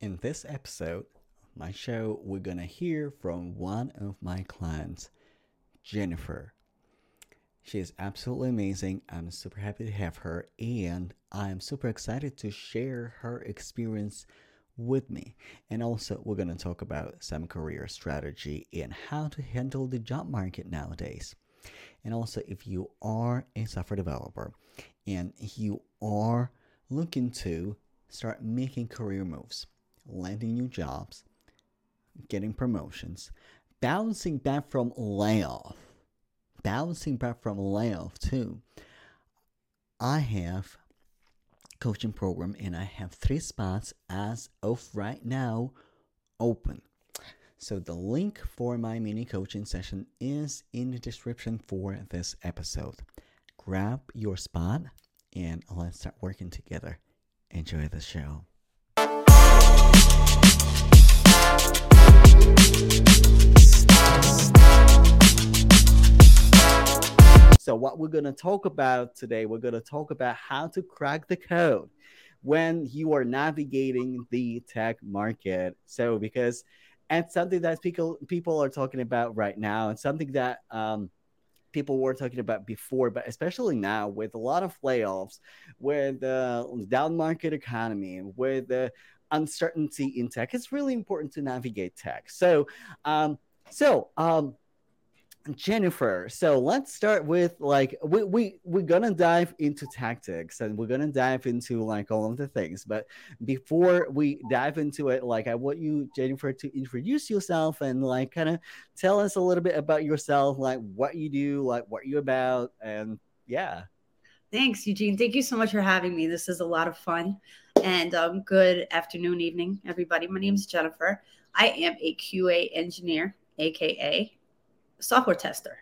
In this episode of my show, we're gonna hear from one of my clients, Gennifer. She is absolutely amazing. I'm super happy to have her, and I'm super excited to share her experience with me. And also, we're going to talk about some career strategy and how to handle the job market nowadays. And also, if you are a software developer and you are looking to start making career moves, landing new jobs, getting promotions, bouncing back from layoff, bouncing back from layoff too. I have coaching program and I have three spots as of right now open. So the link for my mini coaching session is in the description for this episode. Grab your spot and let's start working together. Enjoy the show. So, what we're going to talk about today, we're going to talk about how to crack the code when you are navigating the tech market. So, because it's something that people people are talking about right now, and something that um, people were talking about before, but especially now with a lot of layoffs, with the down market economy, with the uncertainty in tech, it's really important to navigate tech. So, um, so um, Gennifer, so let's start with like we we we're gonna dive into tactics and we're gonna dive into like all of the things. But before we dive into it, like I want you, Gennifer, to introduce yourself and like kind of tell us a little bit about yourself, like what you do, like what you're about, and yeah. Thanks, Eugene. Thank you so much for having me. This is a lot of fun. And um, good afternoon, evening, everybody. My name is Gennifer. I am a QA engineer, aka software tester.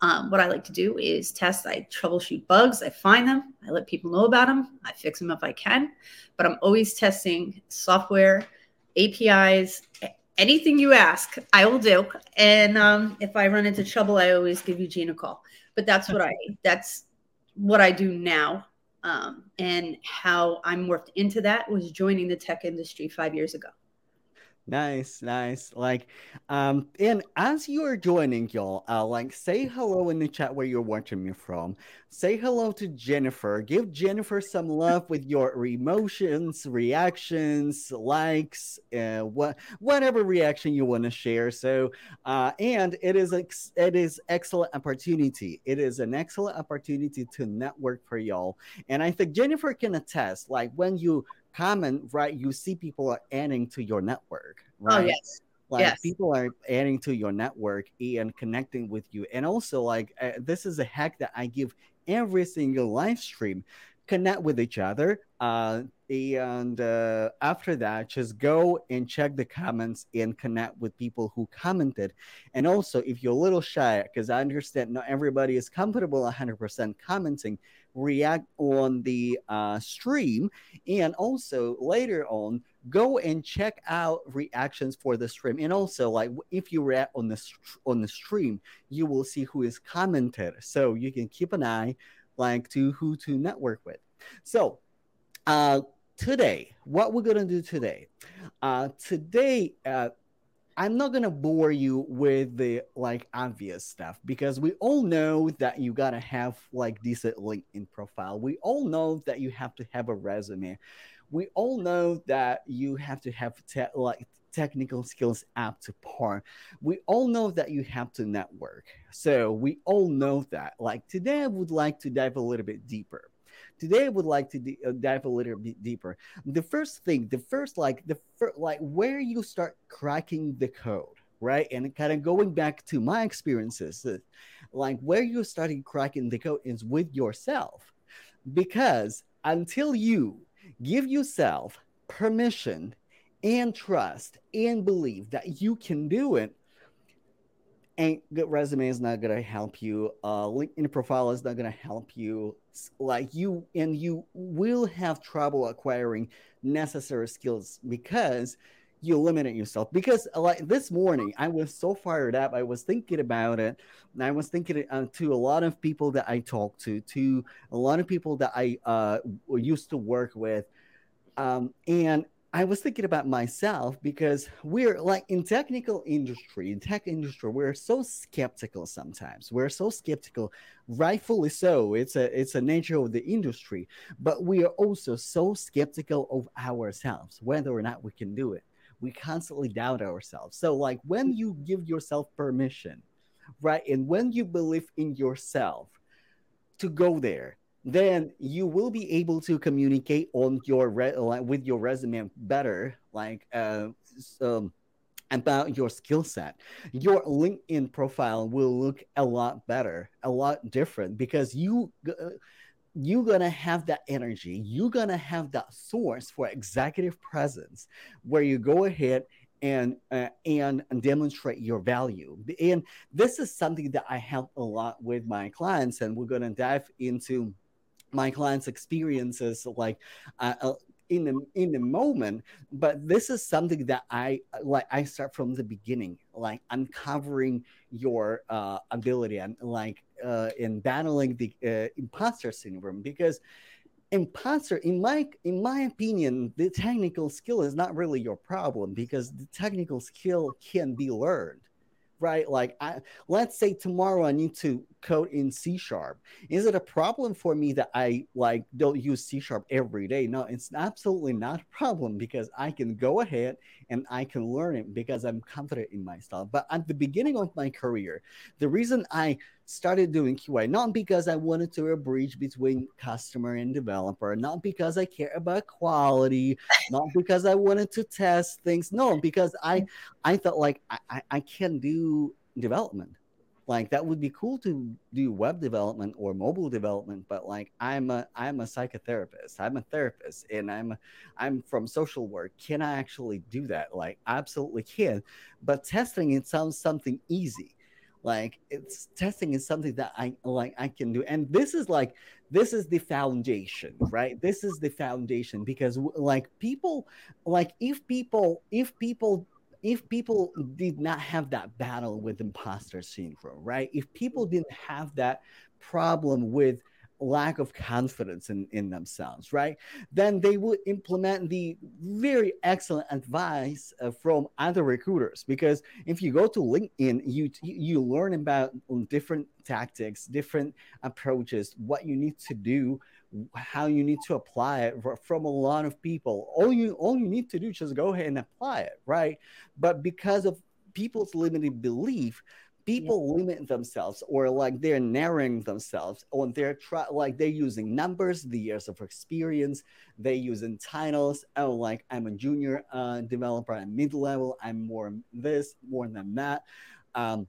Um, what I like to do is test, I troubleshoot bugs, I find them, I let people know about them, I fix them if I can. But I'm always testing software, APIs, anything you ask, I will do. And um, if I run into trouble, I always give Eugene a call. But that's what I that's what I do now. Um, and how I'm worked into that was joining the tech industry five years ago. Nice, nice. Like, um, and as you're joining, y'all, uh, like, say hello in the chat where you're watching me from. Say hello to Gennifer. Give Gennifer some love with your emotions, reactions, likes, uh, what whatever reaction you want to share. So, uh, and it is ex- it is excellent opportunity. It is an excellent opportunity to network for y'all. And I think Gennifer can attest. Like when you comment, right, you see people are adding to your network, oh, right? Oh, yes. Like yes. people are adding to your network and connecting with you. And also, like, uh, this is a hack that I give every single live stream connect with each other. Uh, and uh, after that, just go and check the comments and connect with people who commented. And also, if you're a little shy, because I understand not everybody is comfortable 100% commenting, react on the uh, stream. And also, later on, go and check out reactions for the stream. And also, like if you react on the on the stream, you will see who is commented, so you can keep an eye like to who to network with. So, uh, today, what we're gonna do today, uh, today, uh, I'm not gonna bore you with the like obvious stuff because we all know that you gotta have like decent LinkedIn profile. We all know that you have to have a resume. We all know that you have to have te- like technical skills up to par. We all know that you have to network. So we all know that. Like today, I would like to dive a little bit deeper. Today, I would like to d- uh, dive a little bit deeper. The first thing, the first like the first like where you start cracking the code, right? And kind of going back to my experiences, uh, like where you started cracking the code is with yourself, because until you give yourself permission and trust and believe that you can do it and good resume is not to help you. Uh linkedin profile is not to help you. Like you and you will have trouble acquiring necessary skills because you limit yourself. Because like this morning i was so fired up. I was thinking about it and i was thinking uh, to a lot of people that i talked to to a lot of people that i uh used to work with. Um and I was thinking about myself because we're like in technical industry, in tech industry, we're so skeptical sometimes. We're so skeptical, rightfully so. It's a it's a nature of the industry, but we are also so skeptical of ourselves, whether or not we can do it. We constantly doubt ourselves. So like when you give yourself permission, right? And when you believe in yourself to go there, then you will be able to communicate on your re- with your resume better like uh, um, about your skill set. Your linkedin profile will look a lot better a lot different because you uh, you're gonna have that energy. You're gonna have that source for executive presence where you go ahead and uh, and demonstrate your value. And this is something that i help a lot with my clients and we're gonna dive into my clients' experiences like uh, uh, in the in the moment but this is something that i like i start from the beginning like uncovering your uh, ability and like uh, in battling the uh, imposter syndrome because imposter in my in my opinion the technical skill is not really your problem because the technical skill can be learned right? Like, I, let's say tomorrow I need to code in C sharp. Is it a problem for me that I like don't use C sharp every day? No, it's absolutely not a problem because I can go ahead and I can learn it because I'm confident in myself. But at the beginning of my career, the reason I started doing QA not because I wanted to bridge between customer and developer, not because I care about quality, not because I wanted to test things. No, because I I thought like I, I, I can do development. Like that would be cool to do web development or mobile development but like i'm a i'm a psychotherapist i'm a therapist and i'm i'm from social work. Can i actually do that? Like absolutely can. But testing it sounds something easy like it's testing is something that i like i can do and this is like this is the foundation right this is the foundation because like people like if people if people if people did not have that battle with imposter syndrome, right? If people didn't have that problem with lack of confidence in, in themselves, right? Then they would implement the very excellent advice uh, from other recruiters. Because if you go to LinkedIn, you you learn about different tactics, different approaches, what you need to do how you need to apply it from a lot of people. All you all you need to do is just go ahead and apply it, right? But because of people's limited belief, people yeah. limit themselves or like they're narrowing themselves on their try like they're using numbers the years of experience they're using titles oh like i'm a junior uh, developer i'm mid-level i'm more this more than that um,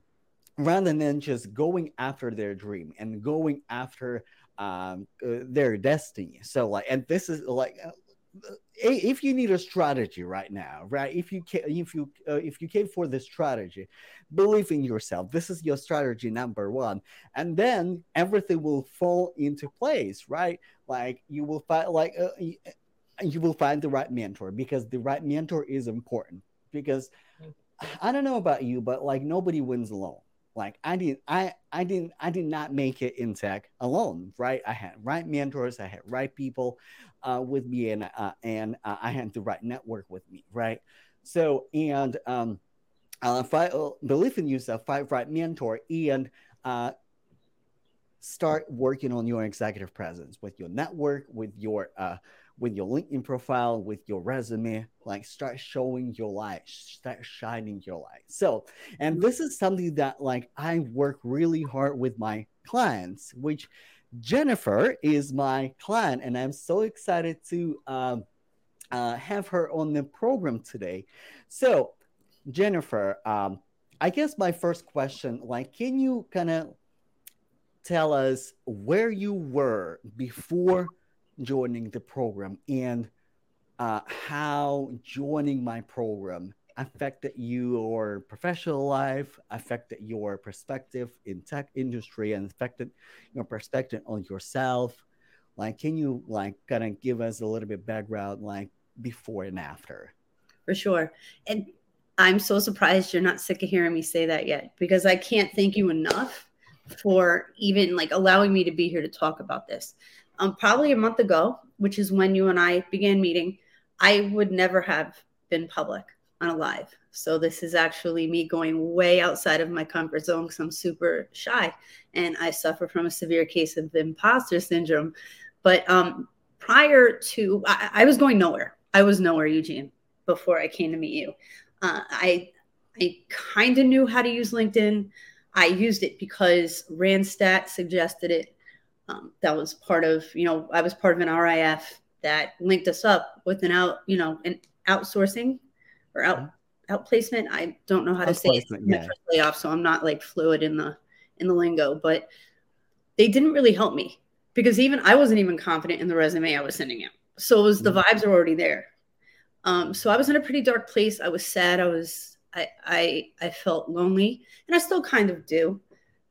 rather than just going after their dream and going after um, uh, their destiny. So like, and this is like, uh, if you need a strategy right now, right? If you can, if you uh, if you came for this strategy, believe in yourself. This is your strategy number one, and then everything will fall into place, right? Like you will find like uh, you will find the right mentor because the right mentor is important. Because I don't know about you, but like nobody wins alone like i didn't i i didn't i did not make it in tech alone right? I had right mentors i had right people uh, with me and uh, and uh, i had the right network with me right? So and um uh, find, uh, believe in yourself find right mentor and uh start working on your executive presence with your network with your uh with your LinkedIn profile, with your resume, like start showing your light, start shining your light. So, and this is something that like I work really hard with my clients, which Gennifer is my client, and I'm so excited to um, uh, have her on the program today. So, Gennifer, um, I guess my first question, like, can you kind of tell us where you were before joining the program and uh, how joining my program affected your professional life, affected your perspective in tech industry, and affected your perspective on yourself. Like, can you like kind of give us a little bit background, like before and after? For sure. And I'm so surprised you're not sick of hearing me say that yet because I can't thank you enough for even like allowing me to be here to talk about this um, probably a month ago, which is when you and I began meeting. I would never have been public on a live. So this is actually me going way outside of my comfort zone because I'm super shy and I suffer from a severe case of imposter syndrome. But um, prior to, I, I was going nowhere. I was nowhere, Eugene, before I came to meet you. Uh, I I kind of knew how to use LinkedIn. I used it because Randstad suggested it. Um, that was part of, you know, I was part of an RIF that linked us up with an out, you know, an outsourcing or out mm-hmm. outplacement. I don't know how to say it. Yeah. Layoff, so I'm not like fluid in the in the lingo, but they didn't really help me because even I wasn't even confident in the resume I was sending out. So it was the mm-hmm. vibes are already there. Um, so I was in a pretty dark place. I was sad. I was I I I felt lonely, and I still kind of do,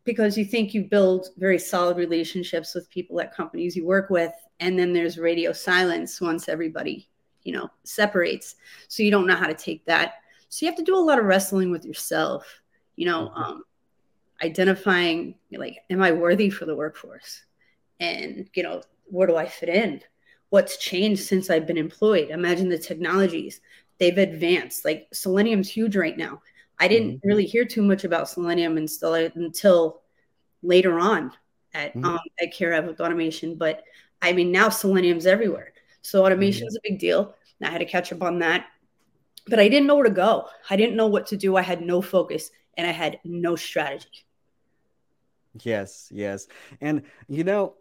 because you think you build very solid relationships with people at companies you work with, and then there's radio silence once everybody you know separates. So you don't know how to take that. So you have to do a lot of wrestling with yourself. You know, mm-hmm. um, identifying like, am I worthy for the workforce? And you know, where do I fit in? What's changed since I've been employed? Imagine the technologies they've advanced. Like Selenium's huge right now. I didn't mm-hmm. really hear too much about Selenium until until later on at mm-hmm. um, at with automation. But I mean, now Selenium's everywhere. So automation is mm-hmm. a big deal. I had to catch up on that. But I didn't know where to go. I didn't know what to do. I had no focus and I had no strategy. Yes, yes. And you know,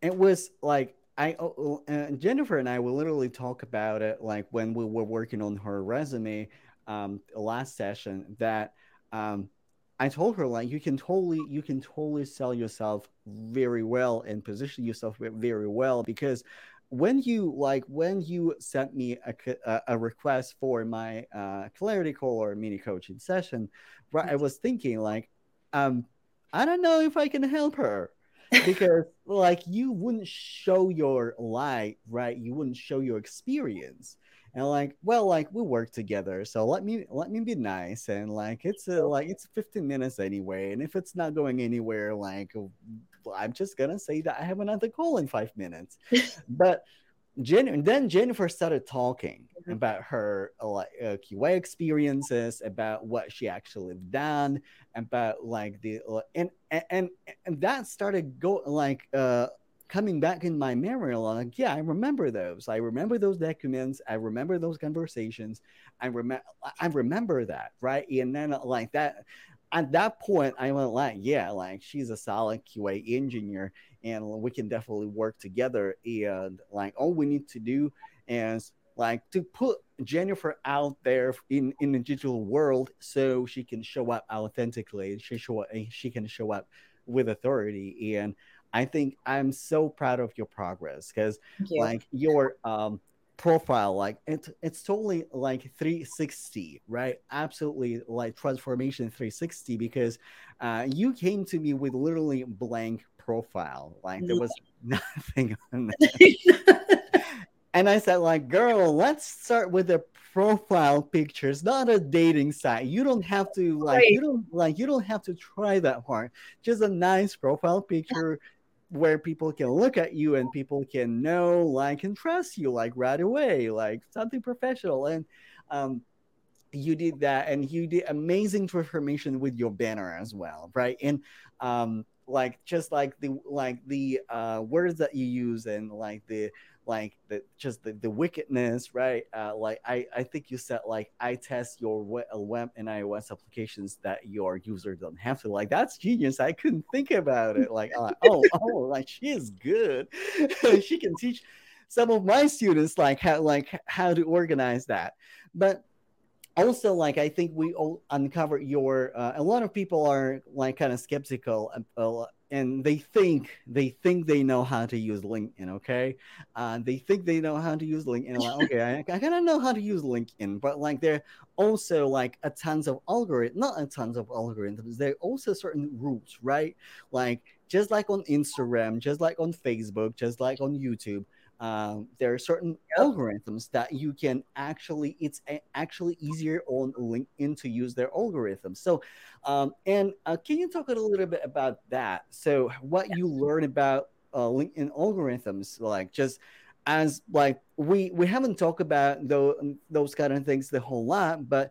it was like I uh, Gennifer and I will literally talk about it like when we were working on her resume um, last session that um, I told her like you can totally you can totally sell yourself very well and position yourself very well because when you like when you sent me a, a request for my uh, clarity call or mini coaching session right I was thinking like um I don't know if I can help her because like you wouldn't show your light right? You wouldn't show your experience. And like well like we work together so let me let me be nice. And like it's a, like it's 15 minutes anyway. And if it's not going anywhere like i'm just gonna say that i have another call in five minutes. But Jen, then Gennifer started talking mm-hmm. about her like uh, QA experiences, about what she actually done, about like the and and and that started go like uh coming back in my memory. Like, yeah, I remember those. I remember those documents. I remember those conversations. I remember I remember that right, and then like that. At that point, I went like, yeah, like she's a solid QA engineer and we can definitely work together. And like all we need to do is like to put Gennifer out there in in the digital world so she can show up authentically. She show up, she can show up with authority. And I think I'm so proud of your progress because you. like your um profile like it, it's totally like 360 right absolutely like transformation 360 because uh, you came to me with literally blank profile. Like there was nothing on there. and I said, like, girl, let's start with the profile pictures, not a dating site. You don't have to like right. you don't like you don't have to try that hard. Just a nice profile picture where people can look at you and people can know, like, and trust you like right away, like something professional. And um you did that and you did amazing transformation with your banner as well right and um like just like the like the uh words that you use and like the like the just the, the wickedness right? Uh like i i think you said like i test your web and ios applications that your user don't have to. Like that's genius. I couldn't think about it. Like uh, oh oh like she is good. She can teach some of my students like how like how to organize that. But also like i think we all uncovered your uh, a lot of people are like kind of skeptical uh, and they think they think they know how to use linkedin okay? Uh, they think they know how to use linkedin. Like okay I, I kind of know how to use linkedin but like there also like a tons of algorithms not a tons of algorithms there are also certain rules right? Like just like on instagram just like on facebook just like on youtube um, there are certain yep. algorithms that you can actually it's actually easier on linkedin to use their algorithms so um, and uh, can you talk a little bit about that so what you learn about uh, linkedin algorithms like just as like we we haven't talked about those those kind of things the whole lot, but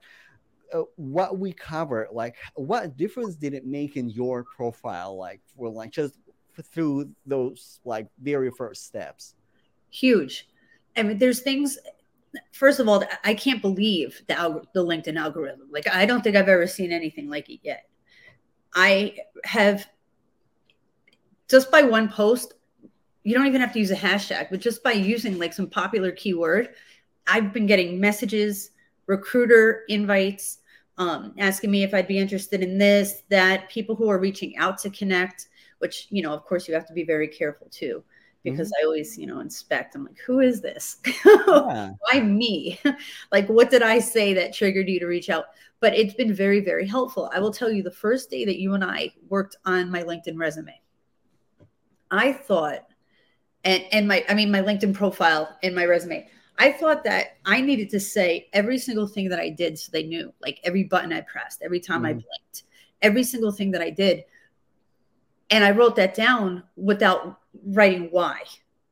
uh, what we cover, like what difference did it make in your profile, like for like just through those like very first steps? Huge. I mean, there's things. First of all, I can't believe the the LinkedIn algorithm. Like, I don't think I've ever seen anything like it yet. I have just by one post, you don't even have to use a hashtag, but just by using like some popular keyword, I've been getting messages, recruiter invites, um, asking me if I'd be interested in this, that, people who are reaching out to connect, which, you know, of course, you have to be very careful too, because mm-hmm. I always, you know, inspect. I'm like, who is this? Yeah. Why me? like, what did I say that triggered you to reach out? But it's been very, very helpful. I will tell you the first day that you and I worked on my LinkedIn resume, I thought, and and my I mean my LinkedIn profile and my resume. I thought that I needed to say every single thing that I did so they knew, like every button I pressed, every time mm. I blinked, every single thing that I did. And I wrote that down without writing why.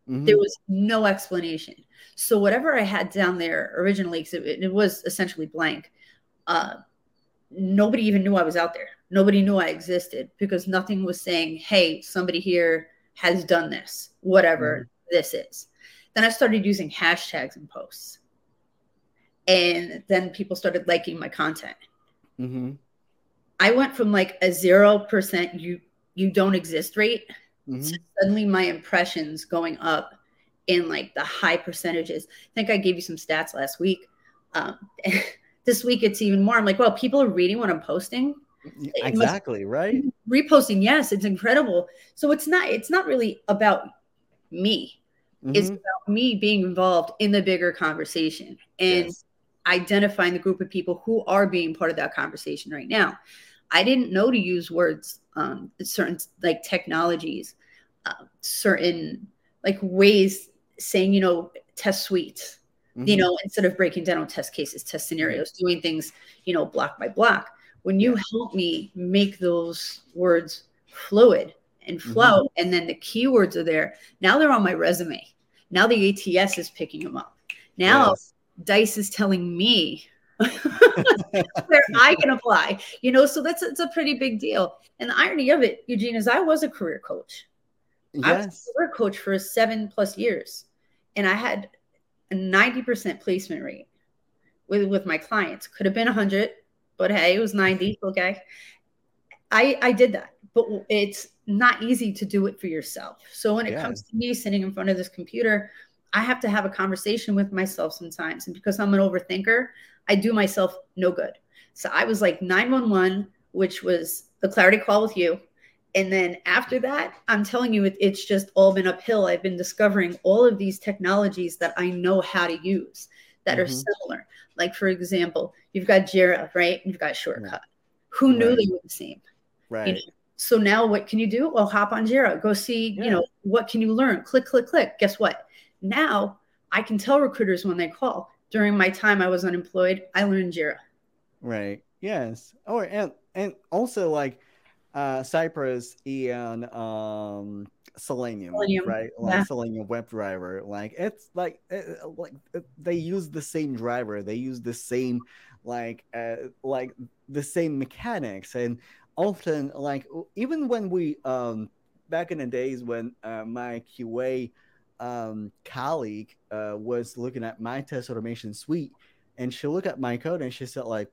Mm-hmm. There was no explanation. So whatever I had down there originally, because it, it, was essentially blank, uh, nobody even knew I was out there. Nobody knew I existed because nothing was saying, "Hey, somebody here has done this, whatever mm-hmm. this is. Then I started using hashtags in posts. And then people started liking my content. Mm-hmm. I went from like a zero percent you don't exist rate mm-hmm. to suddenly my impressions going up in like the high percentages. I think I gave you some stats last week. Um, this week it's even more. I'm like, well, people are reading what I'm posting exactly must, right reposting yes it's incredible so it's not it's not really about me mm-hmm. it's about me being involved in the bigger conversation and yes. identifying the group of people who are being part of that conversation right now i didn't know to use words um, certain like technologies uh, certain like ways saying you know test suites mm-hmm. you know instead of breaking down test cases test scenarios doing things you know block by block when you help me make those words fluid and mm-hmm. flow mm-hmm. and then the keywords are there now they're on my resume now the ats is picking them up now yes. dice is telling me where i can apply you know so that's it's a pretty big deal and the irony of it eugene is i was a career coach yes. i was a career coach for seven plus years and i had a 90% placement rate with with my clients could have been 100 but hey, it was 90. Okay. I I did that, but it's not easy to do it for yourself. So when it yeah. comes to me sitting in front of this computer, I have to have a conversation with myself sometimes. And because I'm an overthinker, I do myself no good. So I was like 911, which was the clarity call with you. And then after that, I'm telling you, it, it's just all been uphill. I've been discovering all of these technologies that I know how to use that mm-hmm. are similar. Like, for example, you've got Jira, right? You've got Shortcut. Right. Who knew right. they were the same? Right. You know? So now what can you do? Well, hop on Jira, go see, yeah. you know, what can you learn? Click, click, click. Guess what? Now I can tell recruiters when they call. During my time I was unemployed, I learned Jira. Right. Yes. Oh, and and also like uh Cypress and um Selenium, Selenium. right? Like yeah. Selenium WebDriver. Like it's like it, like it, they use the same driver. They use the same like uh, like the same mechanics and often like even when we um back in the days when uh, my QA um, colleague uh, was looking at my test automation suite and she looked at my code and she said like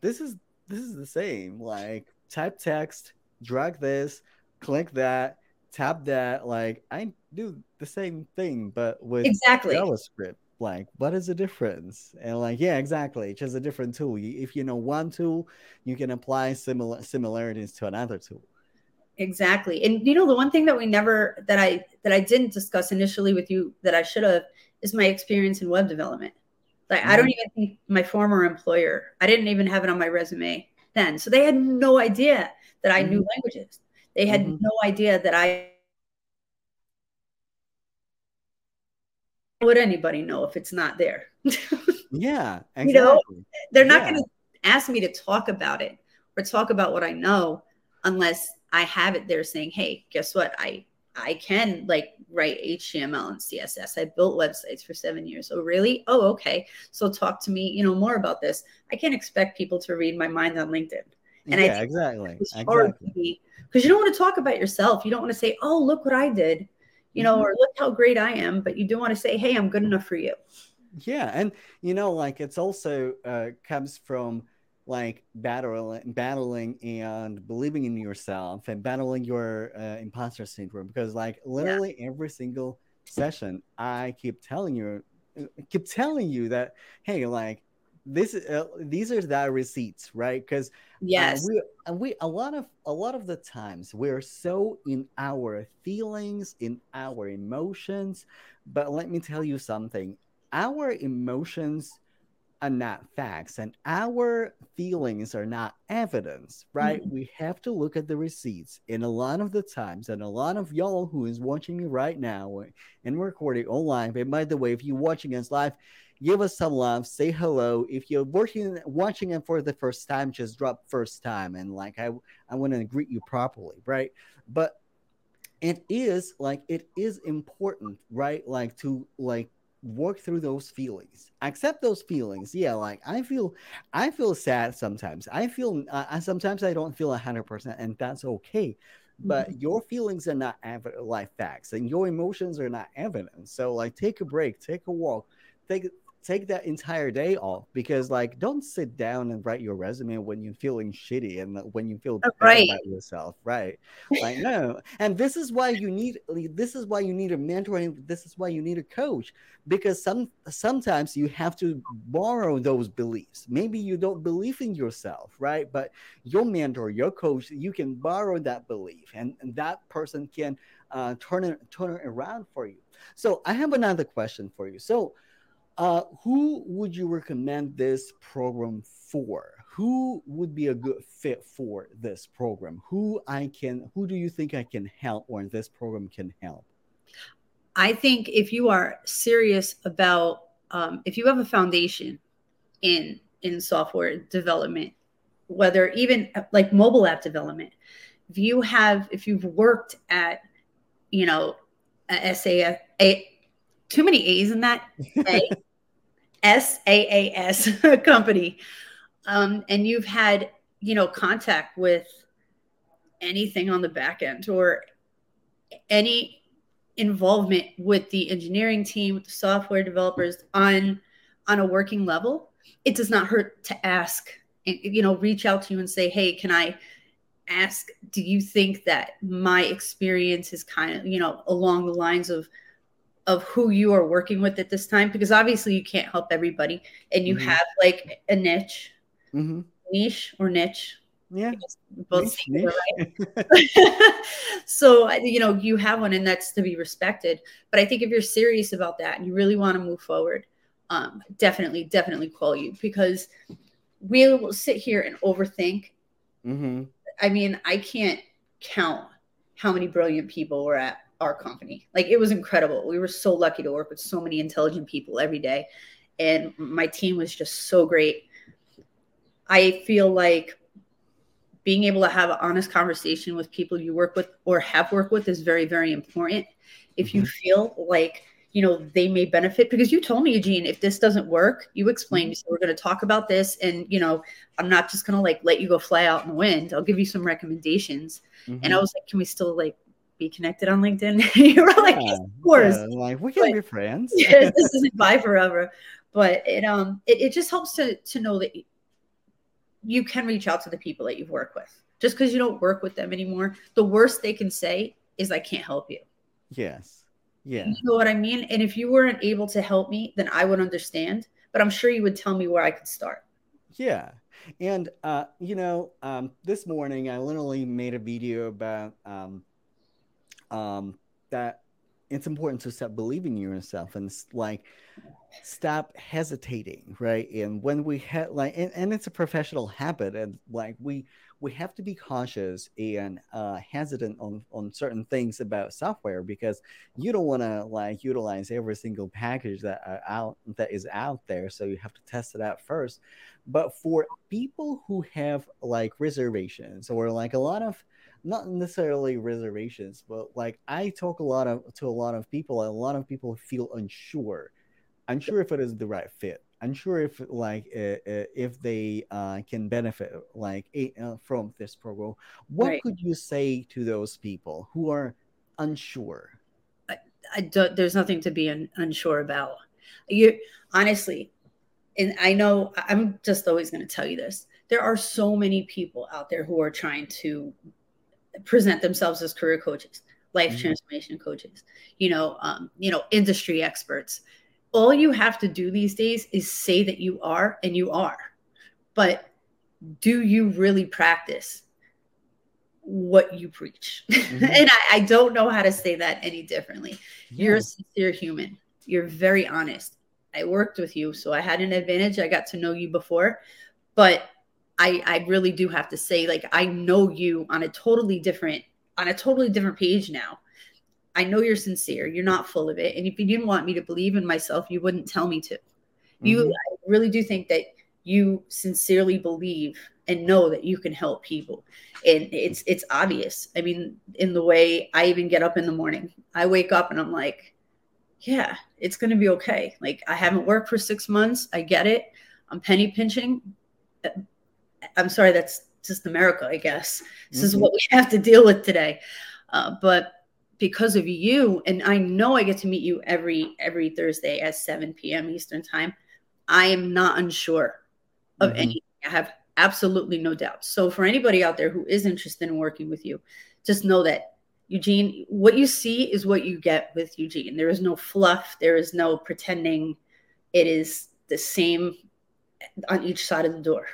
this is this is the same. Like type text drag this click that tap that. Like i do the same thing but with exactly. Javascript. Like what is the difference? And like yeah exactly. Just a different tool. If you know one tool you can apply similar similarities to another tool exactly and you know the one thing that we never that i that i didn't discuss initially with you that i should have is my experience in web development like mm-hmm. i don't even think my former employer i didn't even have it on my resume then so they had no idea that i mm-hmm. knew languages they had mm-hmm. no idea that I would anybody know if it's not there. yeah, exactly. you know, they're not yeah. going to ask me to talk about it or talk about what I know unless I have it there saying, "Hey, guess what? I I can like write HTML and CSS. I built websites for seven years. Oh, really? Oh, okay. So talk to me, you know, more about this. I can't expect people to read my mind on LinkedIn. And yeah, exactly. Exactly. Because you don't want to talk about yourself. You don't want to say, "Oh, look what I did," you know, mm-hmm. or "Look how great I am." But you do want to say, "Hey, I'm good enough for you." Yeah, and you know, like it's also uh, comes from like battling battling and believing in yourself and battling your uh, imposter syndrome because like literally yeah. every single session i keep telling you uh, keep telling you that hey like this uh, these are the receipts right? Because yes. uh, we, and we a lot of a lot of the times we're so in our feelings in our emotions. But let me tell you something. Our emotions are not facts and our feelings are not evidence right? Mm-hmm. we have to look at the receipts. And a lot of the times and a lot of y'all who is watching me right now and recording online and by the way if you're watching us live give us some love say hello. If you're watching watching it for the first time just drop first time and like i i want to greet you properly right? But it is like it is important right? Like to like work through those feelings. Accept those feelings. Yeah like i feel i feel sad sometimes. I feel uh, sometimes i don't feel 100% and that's okay. But mm-hmm. your feelings are not like facts and your emotions are not evidence so like take a break take a walk take take that entire day off because like don't sit down and write your resume when you're feeling shitty and when you feel bad right. about yourself right? Like no and this is why you need this is why you need a mentor and this is why you need a coach because some sometimes you have to borrow those beliefs. Maybe you don't believe in yourself right? But your mentor your coach you can borrow that belief and, and that person can uh, turn it turn it around for you. So i have another question for you. So uh, who would you recommend this program for? Who would be a good fit for this program? Who I can, who do you think I can help or this program can help? I think if you are serious about, um, if you have a foundation in in software development, whether even like mobile app development, if you have, if you've worked at, you know, a SaaS, a, too many A's in that. A, SaaS company, um, and you've had you know contact with anything on the back end or any involvement with the engineering team, with the software developers on on a working level, it does not hurt to ask. You know, reach out to you and say, "Hey, can I?" ask do you think that my experience is kind of you know along the lines of of who you are working with at this time because obviously you can't help everybody and you mm-hmm. have like a niche mm-hmm. niche or niche yeah both niche, niche. so you know you have one and that's to be respected but i think if you're serious about that and you really want to move forward um, definitely definitely call you because we will sit here and overthink mm-hmm. i mean i can't count how many brilliant people we're at our company. Like it was incredible. We were so lucky to work with so many intelligent people every day. And my team was just so great. I feel like being able to have an honest conversation with people you work with or have worked with is very, very important. If mm-hmm. you feel like, you know, they may benefit because you told me, Eugene, if this doesn't work, you explained, mm-hmm. we're going to talk about this. And, you know, I'm not just going to like let you go fly out in the wind. I'll give you some recommendations. Mm-hmm. And I was like, can we still like be connected on LinkedIn? you were like, yeah, of course. Yeah, like we can but, be friends. yeah, this isn't bye forever. But it um it, it just helps to to know that you can reach out to the people that you've worked with. Just because you don't work with them anymore, the worst they can say is I can't help you. Yes. Yeah. You know what I mean? And if you weren't able to help me, then I would understand. But I'm sure you would tell me where I could start. Yeah. And uh, you know, um, this morning I literally made a video about um, um, that it's important to stop believing in yourself and like stop hesitating right? And when we had like and, and, it's a professional habit and like we we have to be cautious and uh, hesitant on on certain things about software because you don't want to like utilize every single package that are out that is out there so you have to test it out first. But for people who have like reservations or like a lot of not necessarily reservations, but like I talk a lot of to a lot of people, and a lot of people feel unsure, unsure if it is the right fit, unsure if like uh, if they uh, can benefit like uh, from this program. What Right. could you say to those people who are unsure? I don't, there's nothing to be un, unsure about. You honestly, and I know I'm just always going to tell you this. There are so many people out there who are trying to present themselves as career coaches, life Mhm. transformation coaches, you know, um, you know, industry experts. All you have to do these days is say that you are, and you are. But do you really practice what you preach? Mhm. and I, I don't know how to say that any differently. You're Yeah. a sincere human. You're very honest. I worked with you, so I had an advantage. I got to know you before, but I I really do have to say, like, I know you on a totally different on a totally different page now. I know you're sincere. You're not full of it. And if you didn't want me to believe in myself, you wouldn't tell me to. You Mhm. I really do think that you sincerely believe and know that you can help people. And it's it's obvious. I mean, in the way I even get up in the morning. I wake up and I'm like, yeah, it's gonna be okay. Like I haven't worked for six months. I get it. I'm penny pinching. I'm sorry, that's just America, I guess. This is Mhm. what we have to deal with today. Uh, but because of you, and I know I get to meet you every every Thursday at 7 p.m. Eastern time, I am not unsure of Mhm. anything. I have absolutely no doubt. So for anybody out there who is interested in working with you, just know that Eugene, what you see is what you get with Eugene. There is no fluff, there is no pretending. It is the same on each side of the door.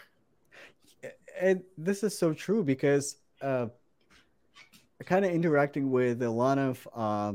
And this is so true because uh, kind of interacting with a lot of uh,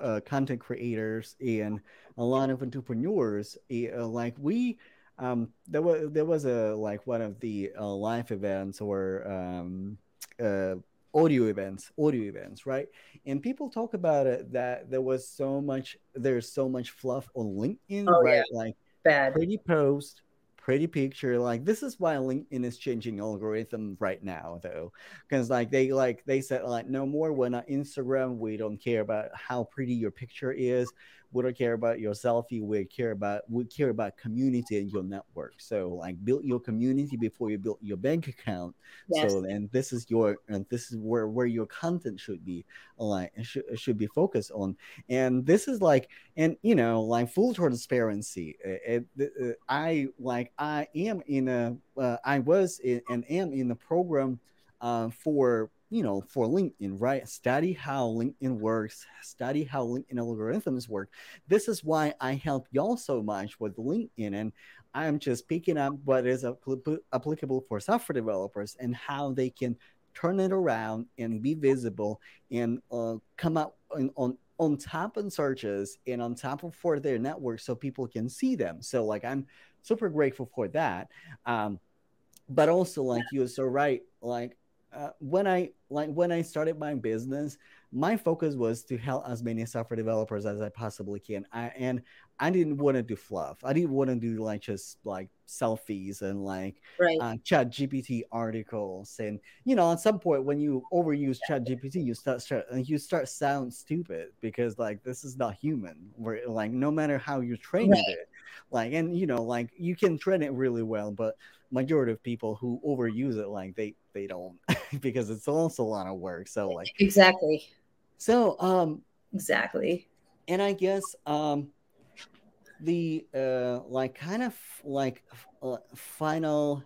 uh, content creators and a lot of entrepreneurs, uh, like we, um, there was there was a like one of the uh, live events or um, uh, audio events, audio events, right? And people talk about it that there was so much, there's so much fluff on LinkedIn, Oh, right? yeah. Like Bad. pretty post, pretty picture. Like this is why LinkedIn is changing algorithm right now, though, because like they like they said like no more when on Instagram we don't care about how pretty your picture is. We don't care about your selfie. We care about we care about community and your network. So like build your community before you build your bank account. Yes. So and this is your and this is where where your content should be like should should be focused on. And this is like and you know like full transparency uh, uh, uh, i like i am in a uh, i was in, and am in a program uh, for you know for linkedin right? Study how linkedin works study how linkedin algorithms work. This is why i help y'all so much with linkedin and i'm just picking up what is appli- applicable for software developers and how they can turn it around and be visible and uh, come out on, on on top in searches and on top of for their network so people can see them. So like i'm super grateful for that. Um but also like you're so right like uh, when i like when i started my business my focus was to help as many software developers as i possibly can. I, and i didn't want to do fluff. I didn't want to do like just like selfies and like Right. uh, chat gpt articles. And you know at some point when you overuse chat gpt you start, start you start sound stupid because like this is not human. Where like no matter how you train Right. it like and you know like you can train it really well but majority of people who overuse it like they they don't because it's also a lot of work so like Exactly. so um Exactly. and i guess um the uh like kind of like uh, final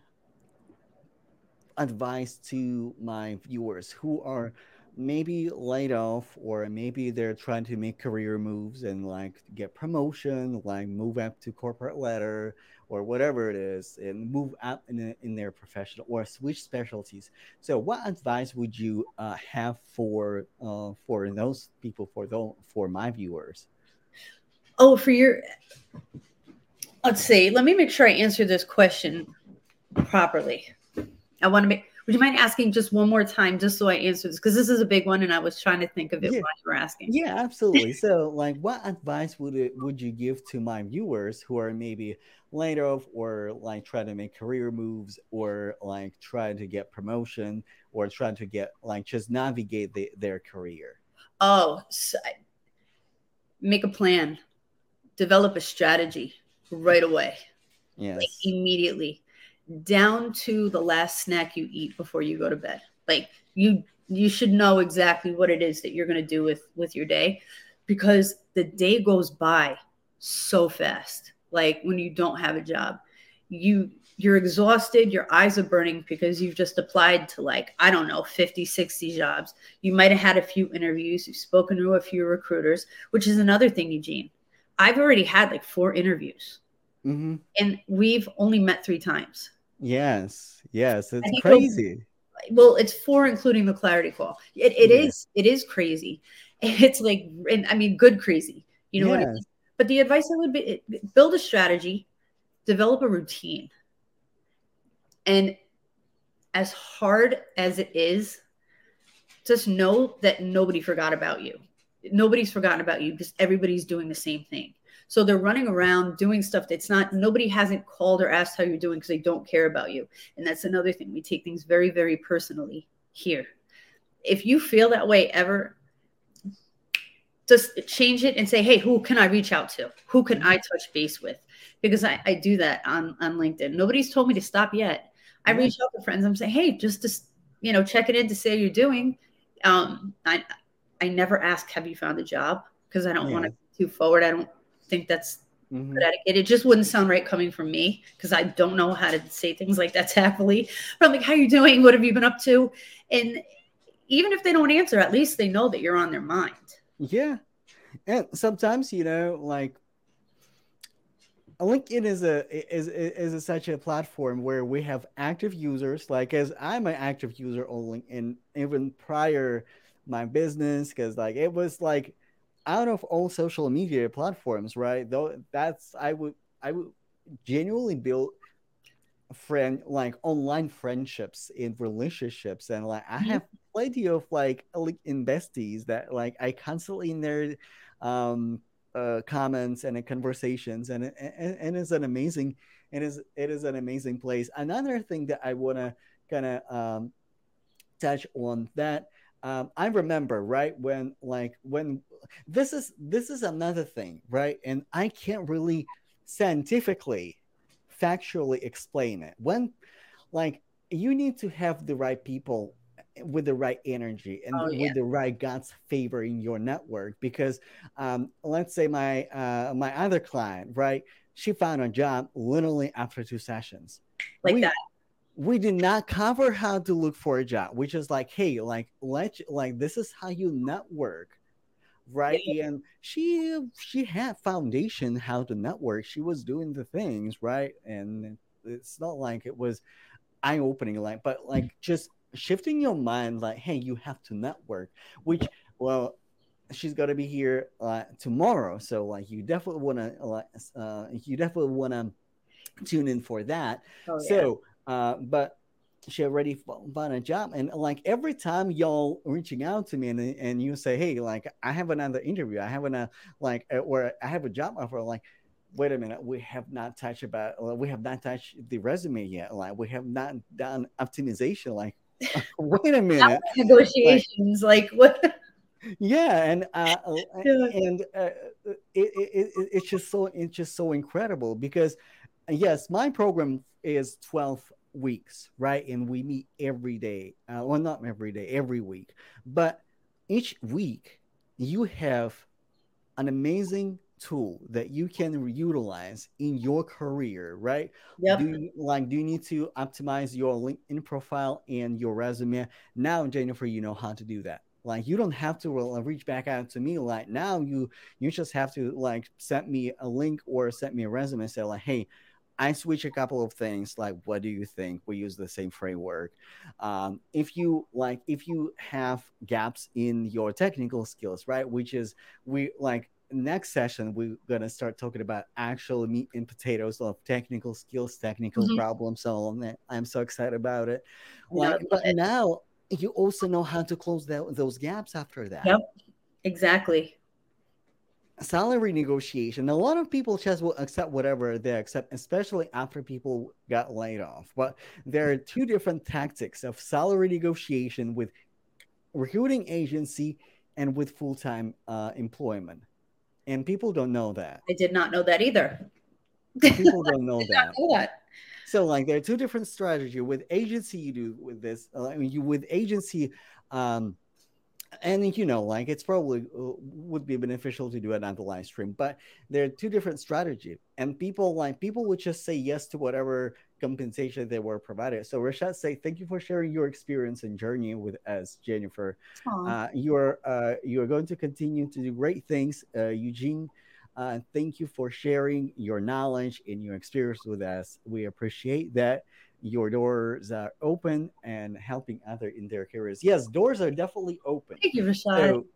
advice to my viewers who are maybe laid off or maybe they're trying to make career moves and like get promotion like move up to corporate ladder or whatever it is and move up in, in their professional or switch specialties so what advice would you uh, have for uh, for those people for those for my viewers Oh, for your, let's see. Let me make sure I answer this question properly. I want to make Would you mind asking just one more time, just so I answer this? Because this is a big one, and I was trying to think of it Yeah. while you were asking. Yeah, absolutely. So, like, what advice would it would you give to my viewers who are maybe laid off or like try to make career moves or like try to get promotion or try to get like just navigate the, their career? Oh, so make a plan, develop a strategy right away, Yes. like immediately, down to the last snack you eat before you go to bed. Like you, you should know exactly what it is that you're going to do with with your day, because the day goes by so fast. Like when you don't have a job, you you're exhausted your eyes are burning because you've just applied to like i don't know 50 60 jobs. You might have had a few interviews you've spoken to a few recruiters which is another thing eugene. I've already had like four interviews. Hmm and we've only met three times Yes. Yes. It's crazy. well it's four including the clarity call it, it Yeah. is it is crazy it's like and i mean good crazy you know what I mean? But the advice i would be build a strategy develop a routine and as hard as it is just know that nobody forgot about you nobody's forgotten about you because everybody's doing the same thing so they're running around doing stuff that's not nobody hasn't called or asked how you're doing because they don't care about you. And that's another thing. We take things very very personally here. If you feel that way ever just change it and say hey who can i reach out to? Who can i touch base with? Because i, I do that on on linkedin. Nobody's told me to stop yet. I Yeah. reach out to friends. I'm saying hey just to you know check it in to see how you're doing. Um i i never ask have you found a job? Because i don't want Yeah. to too forward. I don't think that's Mhm. good etiquette. It just wouldn't sound right coming from me because I don't know how to say things like that tactfully. But I'm like, how you doing? What have you been up to? And even if they don't answer, at least they know that you're on their mind. Yeah. And sometimes, you know, like a LinkedIn is a is is a, such a platform where we have active users. Like as I'm an active user on LinkedIn, even prior my business, because like it was like out of all social media platforms, right? Though that's I would I would genuinely build friend like online friendships in relationships and like i Mhm. have plenty of like LinkedIn besties that like i constantly in their um uh comments and in conversations and, and and it's an amazing it is it is an amazing place another thing that i want to kind of um touch on that um i remember right when like when this is this is another thing right? And i can't really scientifically factually explain it. When like you need to have the right people with the right energy and Oh, with the right god's favor in your network because um let's say my uh my other client right? She found a job literally after two sessions. Like we, that. we did not cover how to look for a job. Which is like hey like let's like this is how you network right? And she she had foundation how to network. She was doing the things right? And it's not like it was eye-opening like but like just shifting your mind like hey you have to network which well she's to be here uh, tomorrow. So like you definitely want to like uh, you definitely want to tune in for that. Oh, yeah. so uh but she already f- found a job and like every time y'all reaching out to me and, and you say hey like i have another interview. I have an like uh, or i have a job offer like wait a minute. We have not touched about uh, we have not touched the resume yet. Like we have not done optimization. Like wait a minute. Negotiations. Like, what? yeah and uh and uh, it, it, it, it's just so it's just so incredible because uh, yes my program is 12 weeks right? And we meet every day uh, well not every day every week. But each week you have an amazing tool that you can utilize in your career right? Yep. do you, like do you need to optimize your linkedin profile and your resume? Now Gennifer you know how to do that. Like you don't have to uh, reach back out to me. Like now you you just have to like send me a link or send me a resume and say like hey i switch a couple of things like what do you think we use the same framework um, if you like if you have gaps in your technical skills right which is we like next session we're gonna start talking about actual meat and potatoes of technical skills, technical mm-hmm. problem solving. I'm so excited about it. Like, but now you also know how to close that, those gaps after that. Yep, exactly salary negotiation. A lot of people just will accept whatever they accept especially after people got laid off. But there are two different tactics of salary negotiation with recruiting agency and with full-time uh, employment. And people don't know that. I did not know that either. People don't know, that. know that. So like there are two different strategies with agency you do with this uh, i mean you with agency um and you know like it's probably uh, would be beneficial to do it on the live stream but there are two different strategies and people like people would just say yes to whatever compensation they were provided. So rashad say thank you for sharing your experience and journey with us Gennifer. Uh, you're uh, you're going to continue to do great things uh, eugene. Uh, thank you for sharing your knowledge and your experience with us. We appreciate that your doors are open and helping other in their careers. Yes, doors are definitely open. Thank you, Rashad. So,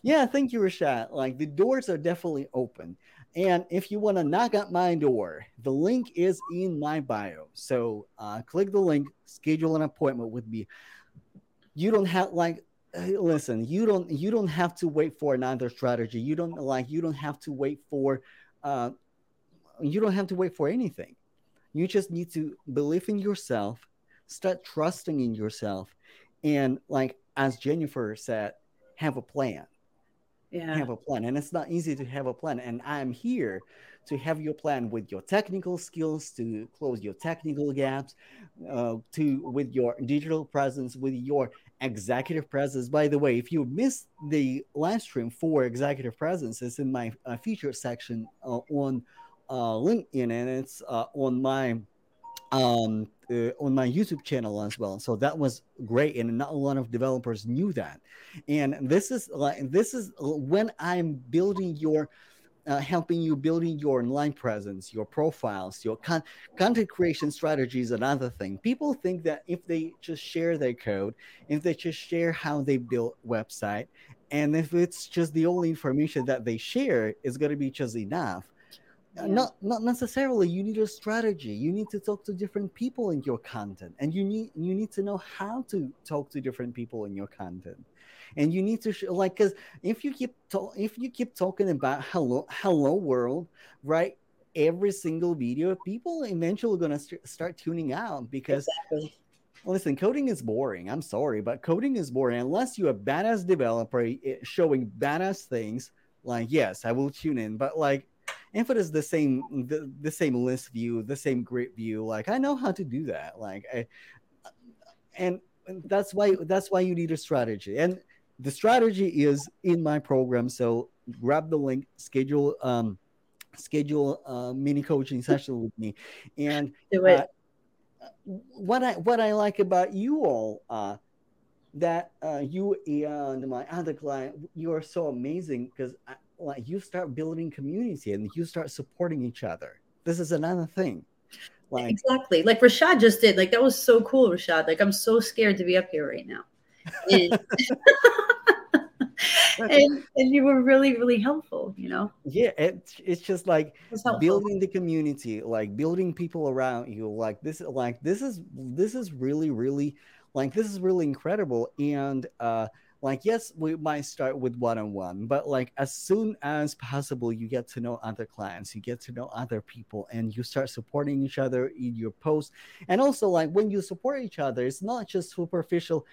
yeah, thank you, Rashad. Like the doors are definitely open. And if you want to knock at my door, the link is in my bio. So uh, click the link, schedule an appointment with me. You don't have like listen, you don't you don't have to wait for another strategy. You don't like you don't have to wait for uh you don't have to wait for anything you just need to believe in yourself, start trusting in yourself, and like as Gennifer said, have a plan. Yeah. Have a plan. And it's not easy to have a plan. And I'm here to have your plan with your technical skills to close your technical gaps, uh, to with your digital presence, with your executive presence. By the way, if you missed the live stream for executive presence, it's in my uh, feature section uh, on LinkedIn, and it's uh, on my um, uh, on my YouTube channel as well. So that was great, and not a lot of developers knew that. And this is like this is when I'm building your. Uh, helping you building your online presence, your profiles, your con- content creation strategies, another thing. People think that if they just share their code, if they just share how they built website, and if it's just the only information that they share is going to be just enough, yeah. not not necessarily you need a strategy you need to talk to different people in your content and you need you need to know how to talk to different people in your content and you need to sh- like because if you keep to- if you keep talking about hello hello world right every single video people eventually going to st- start tuning out because exactly. Listen, coding is boring. I'm sorry, but coding is boring unless you're a badass developer eh, showing badass things. Like, yes, I will tune in, but like, if it is the same the, the same list view the same grid view like i know how to do that like I, and that's why that's why you need a strategy. And the strategy is in my program so grab the link schedule um schedule a mini coaching session with me. And do it. uh, what i what i like about you all uh that uh, you and my other client you are so amazing because like you start building community and you start supporting each other. This is another thing. Like exactly, like Rashad just did. Like that was so cool, Rashad. Like I'm so scared to be up here right now. And, and, and, you were really, really helpful. You know. Yeah, it's it's just like building the community, like building people around you. Like this, like this is this is really, really, like this is really incredible. And uh like yes we might start with one-on-one but like as soon as possible you get to know other clients you get to know other people and you start supporting each other in your posts and also like when you support each other it's not just superficial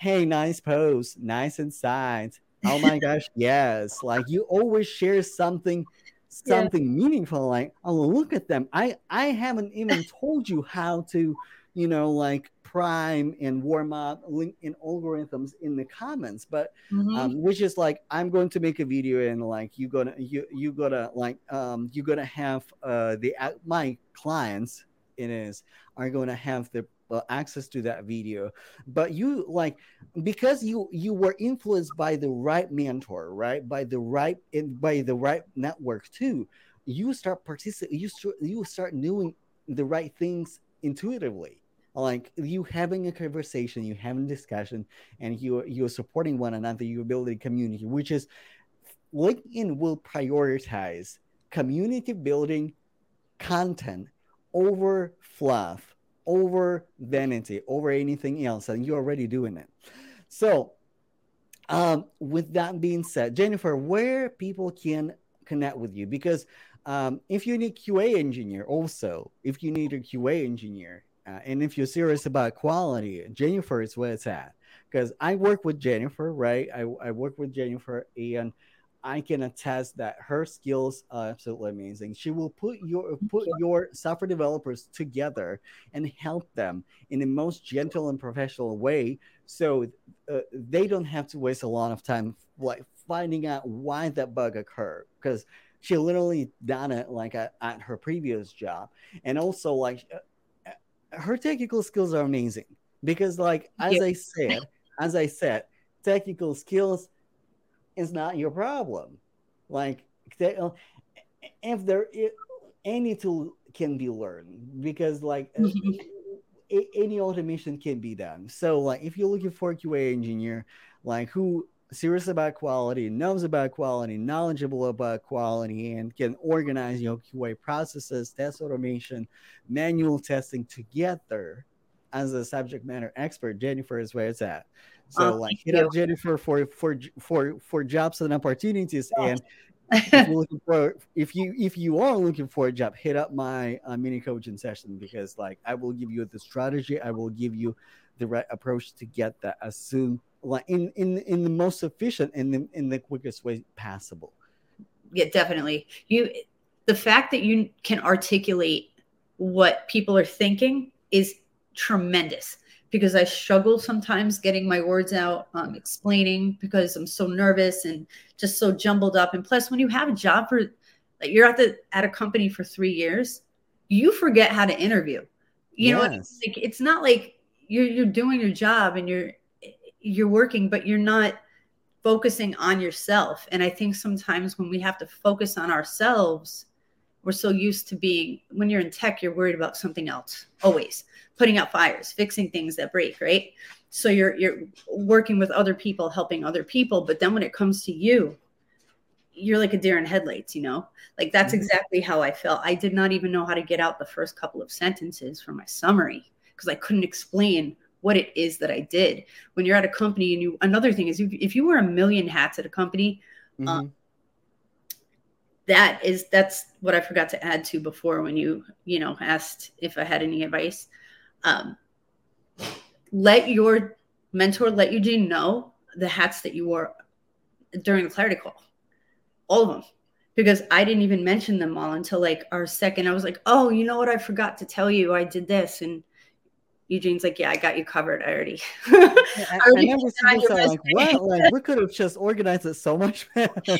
hey nice post nice insights. Oh my gosh yes. Like you always share something something yeah. meaningful like oh look at them. I i haven't even told you how to you know like prime and warm up LinkedIn algorithms in the comments, but mm-hmm. um, which is like I'm going to make a video and like you gonna you you gotta like um you gonna have uh the uh, my clients it is are to have the uh, access to that video but you like because you you were influenced by the right mentor right by the right in by the right network too you start participating you start you start doing the right things intuitively like you having a conversation you having discussion and you you're supporting one another you're building community which is LinkedIn will prioritize community building content over fluff, over vanity, over anything else, and you're already doing it. So, um, with that being said, Gennifer, where people can connect with you, because um, if you need QA engineer, also, if you need a QA engineer, uh, and if you're serious about quality, Gennifer is where it's at. Because I work with Gennifer, right? I, I work with Gennifer, and I can attest that her skills are absolutely amazing. She will put your put your software developers together and help them in the most gentle and professional way, so uh, they don't have to waste a lot of time like finding out why that bug occurred. Because she literally done it like at, at her previous job, and also like uh, her technical skills are amazing. Because like as yeah. I said, as I said, technical skills is not your problem. Like uh, if there is, any tool can be learned because like uh, mm-hmm. any automation can be done. So like if you're looking for a QA engineer, like who serious about quality, knows about quality, knowledgeable about quality, and can organize your QA processes, test automation, manual testing together as a subject matter expert, Gennifer is where it's at. So oh, like hit you. up Gennifer for for for for jobs and opportunities. Oh. And if you're looking for if you if you are looking for a job, hit up my uh, mini coaching session because like I will give you the strategy, I will give you the right approach to get that as soon like in in in the most efficient and in, in the quickest way possible. Yeah, definitely. You the fact that you can articulate what people are thinking is tremendous because I struggle sometimes getting my words out, um, explaining because I'm so nervous and just so jumbled up. And plus, when you have a job for, like, you're at the at a company for three years, you forget how to interview. You yes. know, like it's not like you're you're doing your job and you're you're working, but you're not focusing on yourself. And I think sometimes when we have to focus on ourselves, we're so used to being when you're in tech you're worried about something else always putting out fires fixing things that break right so you're you're working with other people helping other people but then when it comes to you you're like a deer in headlights you know like that's mm-hmm. exactly how i felt i did not even know how to get out the first couple of sentences for my summary because i couldn't explain what it is that i did when you're at a company and you another thing is if you wear a million hats at a company um, mm-hmm. um, that is that's what I forgot to add to before when you you know asked if I had any advice. Um, let your mentor, let Eugene know the hats that you wore during the clarity call, all of them, because I didn't even mention them all until like our second. I was like, oh, you know what? I forgot to tell you I did this, and Eugene's like, yeah, I got you covered. I already. I, I, already I never like, what? Like, we could have just organized it so much better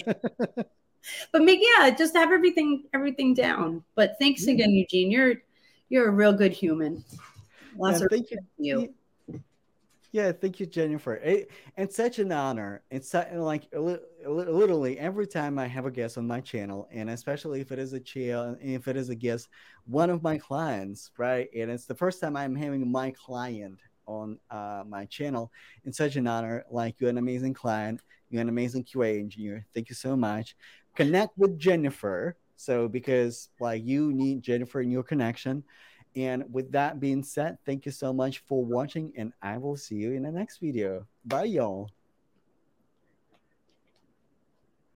but make yeah, just have everything everything down. But thanks again, Eugene. You're you're a real good human. Lots yeah, of thank you. you. Yeah, thank you, Gennifer. It, it's such an honor. It's like literally every time I have a guest on my channel, and especially if it is a child, if it is a guest, one of my clients, right? And it's the first time I'm having my client on uh, my channel. It's such an honor. Like you're an amazing client. You're an amazing QA engineer. Thank you so much connect with Gennifer. So because like you need Gennifer in your connection. And with that being said, thank you so much for watching and I will see you in the next video. Bye y'all.